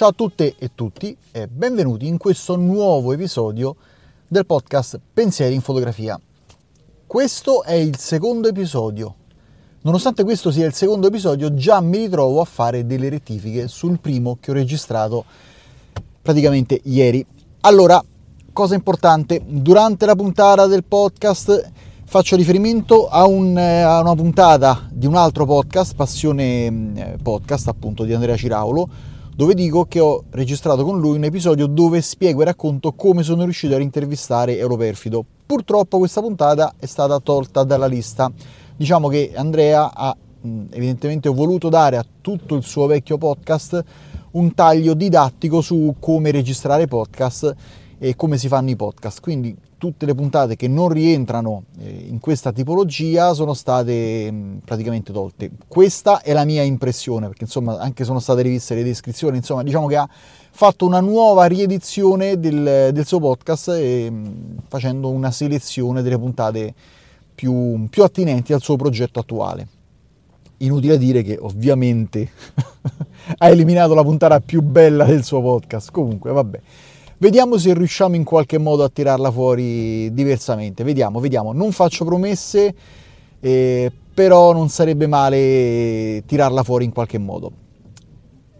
Ciao a tutte e tutti e benvenuti in questo nuovo episodio del podcast Pensieri in fotografia. Questo è il secondo episodio. Nonostante questo sia il secondo episodio, già mi ritrovo a fare delle rettifiche sul primo che ho registrato praticamente ieri. Allora, cosa importante, durante la puntata del podcast faccio riferimento a, un, a una puntata di un altro podcast, Passione mm, Podcast, appunto di Andrea Ciraulo, dove dico che ho registrato con lui un episodio dove spiego e racconto come sono riuscito a intervistare Europerfido. Purtroppo questa puntata è stata tolta dalla lista. Diciamo che Andrea ha evidentemente voluto dare a tutto il suo vecchio podcast un taglio didattico su come registrare podcast e come si fanno i podcast. Quindi tutte le puntate che non rientrano eh, in questa tipologia sono state mm, praticamente tolte. Questa è la mia impressione, perché insomma anche sono state riviste le descrizioni, insomma diciamo che ha fatto una nuova riedizione del, del suo podcast e, mm, facendo una selezione delle puntate più, più attinenti al suo progetto attuale. Inutile dire che ovviamente ha eliminato la puntata più bella del suo podcast, comunque vabbè. Vediamo se riusciamo in qualche modo a tirarla fuori diversamente. Vediamo, vediamo. Non faccio promesse, eh, però non sarebbe male tirarla fuori in qualche modo.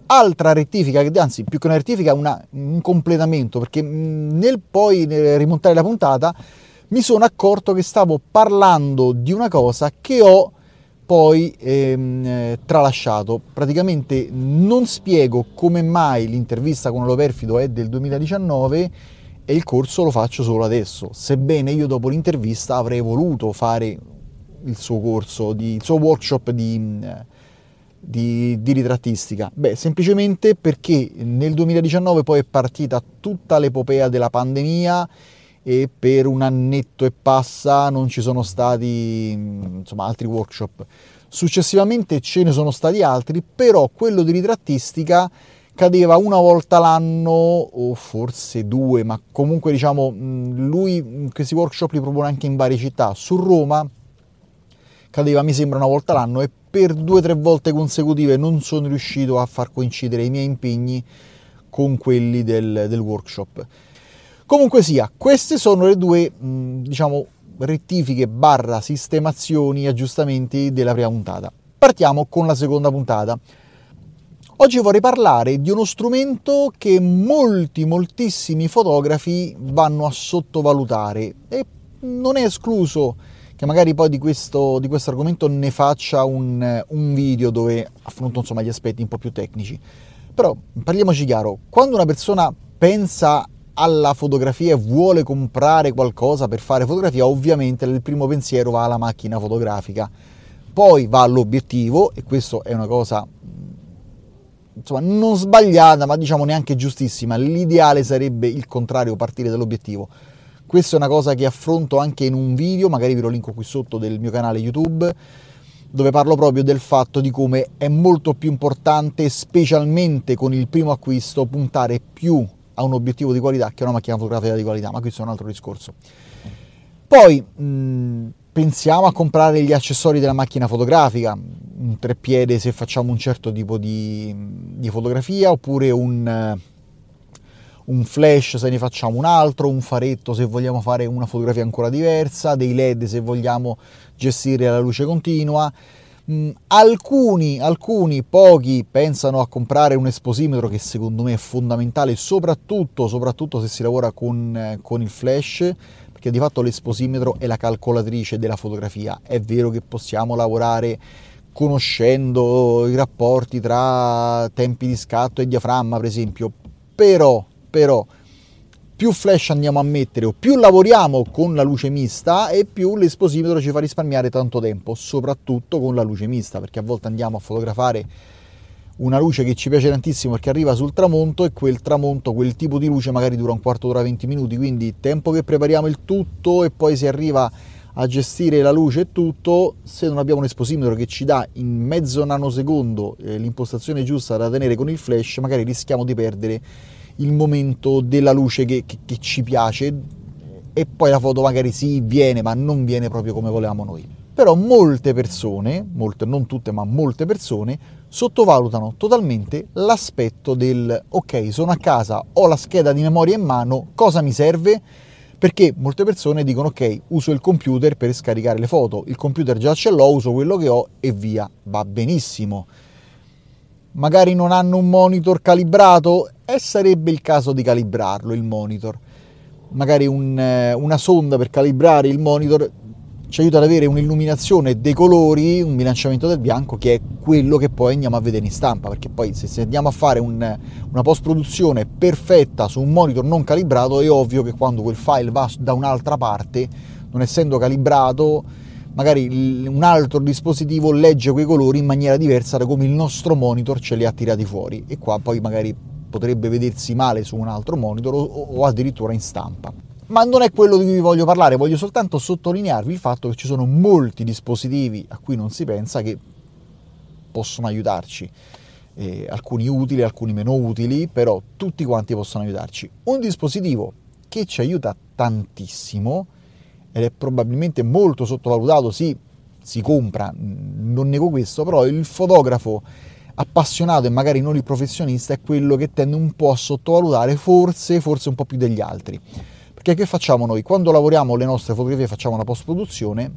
Altra rettifica, anzi più che una rettifica, una, un completamento, perché nel poi nel rimontare la puntata mi sono accorto che stavo parlando di una cosa che ho poi ehm, eh, tralasciato. Praticamente non spiego come mai l'intervista con Loperfido è del 2019 e il corso lo faccio solo adesso, sebbene io dopo l'intervista avrei voluto fare il suo corso, di, il suo workshop di, di, di ritrattistica. Beh, semplicemente perché nel 2019 poi è partita tutta l'epopea della pandemia e per un annetto e passa non ci sono stati insomma, altri workshop. Successivamente ce ne sono stati altri, però quello di ritrattistica cadeva una volta l'anno o forse due, ma comunque diciamo lui questi workshop li propone anche in varie città. Su Roma cadeva mi sembra una volta l'anno e per due o tre volte consecutive non sono riuscito a far coincidere i miei impegni con quelli del, del workshop. Comunque sia, queste sono le due, diciamo, rettifiche barra sistemazioni, aggiustamenti della prima puntata. Partiamo con la seconda puntata. Oggi vorrei parlare di uno strumento che molti, moltissimi fotografi vanno a sottovalutare e non è escluso che magari poi di questo, di questo argomento ne faccia un, un video dove affronto insomma, gli aspetti un po' più tecnici. Però parliamoci chiaro, quando una persona pensa alla fotografia e vuole comprare qualcosa per fare fotografia, ovviamente il primo pensiero va alla macchina fotografica, poi va all'obiettivo e questo è una cosa insomma non sbagliata, ma diciamo neanche giustissima. L'ideale sarebbe il contrario, partire dall'obiettivo. Questa è una cosa che affronto anche in un video, magari vi lo linko qui sotto del mio canale YouTube, dove parlo proprio del fatto di come è molto più importante, specialmente con il primo acquisto, puntare più a un obiettivo di qualità che è una macchina fotografica di qualità, ma questo è un altro discorso. Poi mh, pensiamo a comprare gli accessori della macchina fotografica, un treppiede se facciamo un certo tipo di, di fotografia, oppure un, un flash se ne facciamo un altro, un faretto se vogliamo fare una fotografia ancora diversa, dei led se vogliamo gestire la luce continua Mm, alcuni, alcuni, pochi pensano a comprare un esposimetro che secondo me è fondamentale, soprattutto, soprattutto se si lavora con, eh, con il flash, perché di fatto l'esposimetro è la calcolatrice della fotografia. È vero che possiamo lavorare conoscendo i rapporti tra tempi di scatto e diaframma, per esempio, però, però più flash andiamo a mettere o più lavoriamo con la luce mista e più l'esposimetro ci fa risparmiare tanto tempo, soprattutto con la luce mista, perché a volte andiamo a fotografare una luce che ci piace tantissimo perché arriva sul tramonto e quel tramonto, quel tipo di luce magari dura un quarto d'ora, 20 minuti, quindi tempo che prepariamo il tutto e poi si arriva a gestire la luce e tutto, se non abbiamo un esposimetro che ci dà in mezzo nanosecondo eh, l'impostazione giusta da tenere con il flash, magari rischiamo di perdere il momento della luce che, che, che ci piace e poi la foto magari sì viene ma non viene proprio come volevamo noi. però molte persone, molte, non tutte ma molte persone, sottovalutano totalmente l'aspetto del ok, sono a casa, ho la scheda di memoria in mano, cosa mi serve? Perché molte persone dicono ok, uso il computer per scaricare le foto, il computer già ce l'ho, uso quello che ho e via, va benissimo. Magari non hanno un monitor calibrato e sarebbe il caso di calibrarlo il monitor. Magari un, eh, una sonda per calibrare il monitor ci aiuta ad avere un'illuminazione dei colori, un bilanciamento del bianco che è quello che poi andiamo a vedere in stampa, perché poi se, se andiamo a fare un, una post-produzione perfetta su un monitor non calibrato è ovvio che quando quel file va da un'altra parte, non essendo calibrato, magari un altro dispositivo legge quei colori in maniera diversa da come il nostro monitor ce li ha tirati fuori. E qua poi magari potrebbe vedersi male su un altro monitor o, o addirittura in stampa. Ma non è quello di cui vi voglio parlare, voglio soltanto sottolinearvi il fatto che ci sono molti dispositivi a cui non si pensa che possono aiutarci, eh, alcuni utili, alcuni meno utili, però tutti quanti possono aiutarci. Un dispositivo che ci aiuta tantissimo ed è probabilmente molto sottovalutato, sì, si compra, non nego questo, però il fotografo appassionato e magari non il professionista è quello che tende un po' a sottovalutare, forse, forse un po' più degli altri. Perché che facciamo noi? Quando lavoriamo le nostre fotografie, facciamo una post-produzione,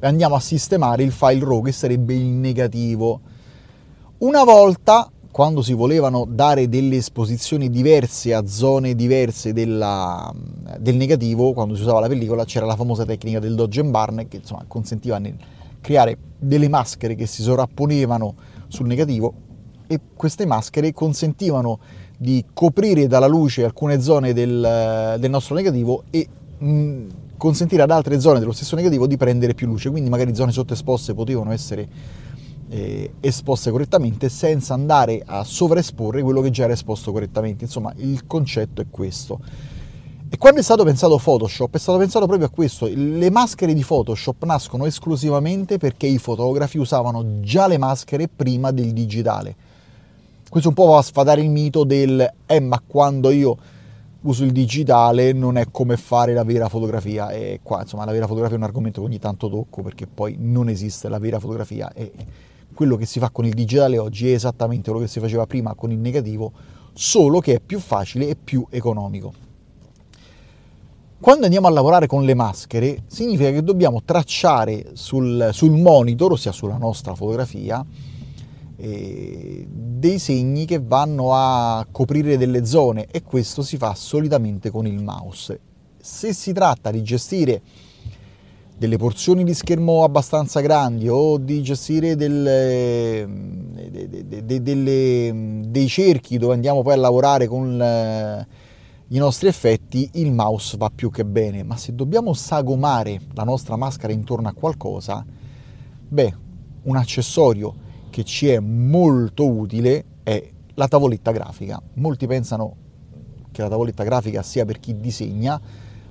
andiamo a sistemare il file RAW che sarebbe il negativo. Una volta, quando si volevano dare delle esposizioni diverse a zone diverse della, del negativo, quando si usava la pellicola, c'era la famosa tecnica del Dodge and Barn che insomma, consentiva di creare delle maschere che si sovrapponevano sul negativo e queste maschere consentivano di coprire dalla luce alcune zone del, del nostro negativo e mh, consentire ad altre zone dello stesso negativo di prendere più luce, quindi magari zone sottoesposte potevano essere eh, esposte correttamente senza andare a sovraesporre quello che già era esposto correttamente. Insomma, il concetto è questo. E quando è stato pensato Photoshop, è stato pensato proprio a questo. Le maschere di Photoshop nascono esclusivamente perché i fotografi usavano già le maschere prima del digitale questo un po' va a sfadare il mito del eh ma quando io uso il digitale non è come fare la vera fotografia e qua insomma la vera fotografia è un argomento che ogni tanto tocco perché poi non esiste la vera fotografia e quello che si fa con il digitale oggi è esattamente quello che si faceva prima con il negativo solo che è più facile e più economico. Quando andiamo a lavorare con le maschere significa che dobbiamo tracciare sul, sul monitor, ossia sulla nostra fotografia, eh, dei segni che vanno a coprire delle zone e questo si fa solitamente con il mouse. Se si tratta di gestire delle porzioni di schermo abbastanza grandi o di gestire delle, de, de, de, dei cerchi dove andiamo poi a lavorare con eh, i nostri effetti, il mouse va più che bene, ma se dobbiamo sagomare la nostra maschera intorno a qualcosa, beh, un accessorio che ci è molto utile è la tavoletta grafica. Molti pensano che la tavoletta grafica sia per chi disegna,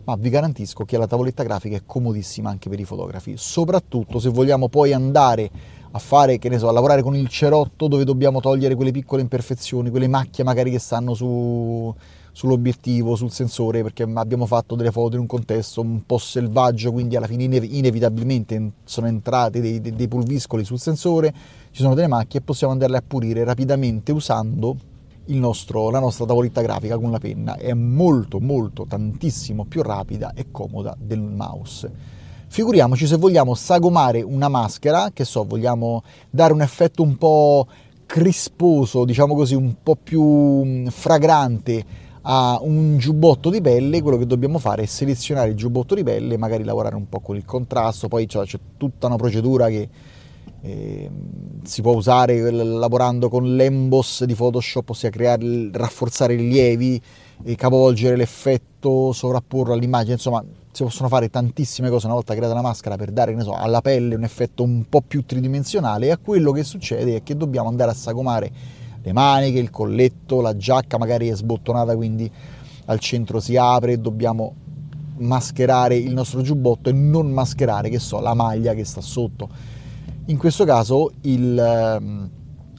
ma vi garantisco che la tavoletta grafica è comodissima anche per i fotografi, soprattutto se vogliamo poi andare a fare, che ne so, a lavorare con il cerotto dove dobbiamo togliere quelle piccole imperfezioni, quelle macchie magari che stanno su, sull'obiettivo, sul sensore, perché abbiamo fatto delle foto in un contesto un po' selvaggio, quindi alla fine inevitabilmente sono entrati dei, dei, dei pulviscoli sul sensore, ci sono delle macchie e possiamo andarle a pulire rapidamente usando nostro, la nostra tavoletta grafica con la penna. È molto, molto, tantissimo più rapida e comoda del mouse. Figuriamoci se vogliamo sagomare una maschera, che so, vogliamo dare un effetto un po' crisposo, diciamo così, un po' più mm, fragrante a un giubbotto di pelle, quello che dobbiamo fare è selezionare il giubbotto di pelle, magari lavorare un po' con il contrasto, poi c'è, c'è tutta una procedura che eh, si può usare lavorando con l'emboss di Photoshop, ossia creare, rafforzare i rilievi, capovolgere l'effetto, sovrapporlo all'immagine, insomma si possono fare tantissime cose una volta creata la maschera per dare so, alla pelle un effetto un po' più tridimensionale e a quello che succede è che dobbiamo andare a sagomare le maniche, il colletto, la giacca magari è sbottonata quindi al centro si apre, dobbiamo mascherare il nostro giubbotto e non mascherare, che so, la maglia che sta sotto. In questo caso il, ehm,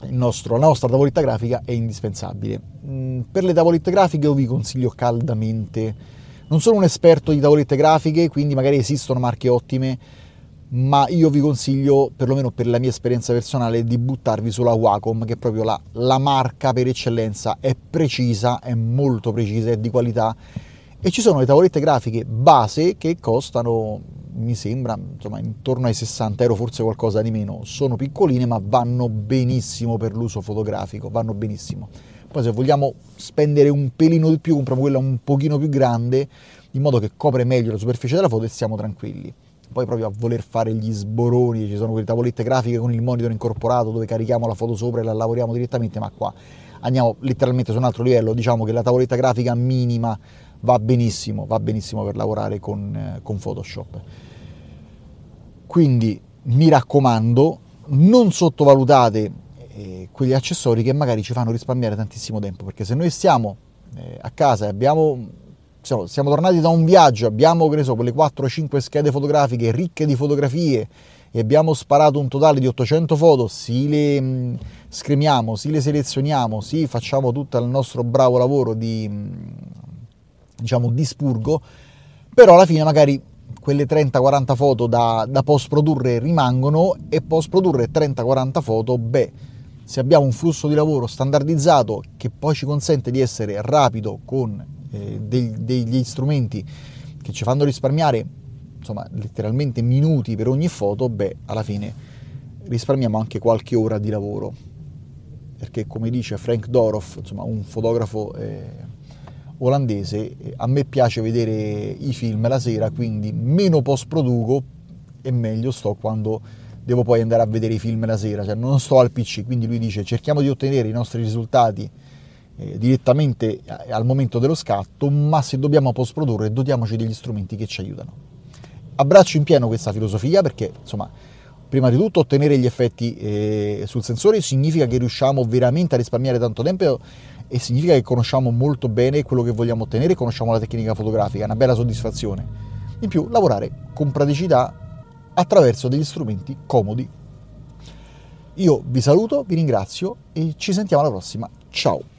il nostro, la nostra tavoletta grafica è indispensabile. Mm, per le tavolette grafiche io vi consiglio caldamente, non sono un esperto di tavolette grafiche, quindi magari esistono marche ottime, ma io vi consiglio, perlomeno per la mia esperienza personale, di buttarvi sulla Wacom, che è proprio la, la marca per eccellenza, è precisa, è molto precisa, è di qualità. E ci sono le tavolette grafiche base che costano, mi sembra, insomma, intorno ai 60 euro, forse qualcosa di meno. Sono piccoline ma vanno benissimo per l'uso fotografico, vanno benissimo. Poi se vogliamo spendere un pelino di più, compriamo quella un pochino più grande, in modo che copre meglio la superficie della foto e siamo tranquilli poi proprio a voler fare gli sboroni, ci sono quelle tavolette grafiche con il monitor incorporato dove carichiamo la foto sopra e la lavoriamo direttamente, ma qua andiamo letteralmente su un altro livello, diciamo che la tavoletta grafica minima va benissimo, va benissimo per lavorare con, eh, con Photoshop. Quindi mi raccomando, non sottovalutate eh, quegli accessori che magari ci fanno risparmiare tantissimo tempo, perché se noi stiamo eh, a casa e abbiamo siamo, tornati da un viaggio, abbiamo che so, quelle 4-5 schede fotografiche ricche di fotografie e abbiamo sparato un totale di 800 foto, sì le mm, scrimiamo, sì le selezioniamo, sì facciamo tutto il nostro bravo lavoro di, mm, diciamo, di spurgo, però alla fine magari quelle 30-40 foto da, da post produrre rimangono e post produrre 30-40 foto, beh, se abbiamo un flusso di lavoro standardizzato che poi ci consente di essere rapido con eh, degli, degli strumenti che ci fanno risparmiare insomma letteralmente minuti per ogni foto, beh alla fine risparmiamo anche qualche ora di lavoro. Perché come dice Frank Doroff, insomma un fotografo eh, olandese, eh, a me piace vedere i film la sera, quindi meno post produco e meglio sto quando devo poi andare a vedere i film la sera, cioè non sto al PC, quindi lui dice cerchiamo di ottenere i nostri risultati eh, direttamente al momento dello scatto, ma se dobbiamo post produrre dotiamoci degli strumenti che ci aiutano. Abbraccio in pieno questa filosofia perché insomma prima di tutto ottenere gli effetti eh, sul sensore significa che riusciamo veramente a risparmiare tanto tempo e significa che conosciamo molto bene quello che vogliamo ottenere, conosciamo la tecnica fotografica, è una bella soddisfazione. In più lavorare con praticità attraverso degli strumenti comodi. Io vi saluto, vi ringrazio e ci sentiamo alla prossima. Ciao!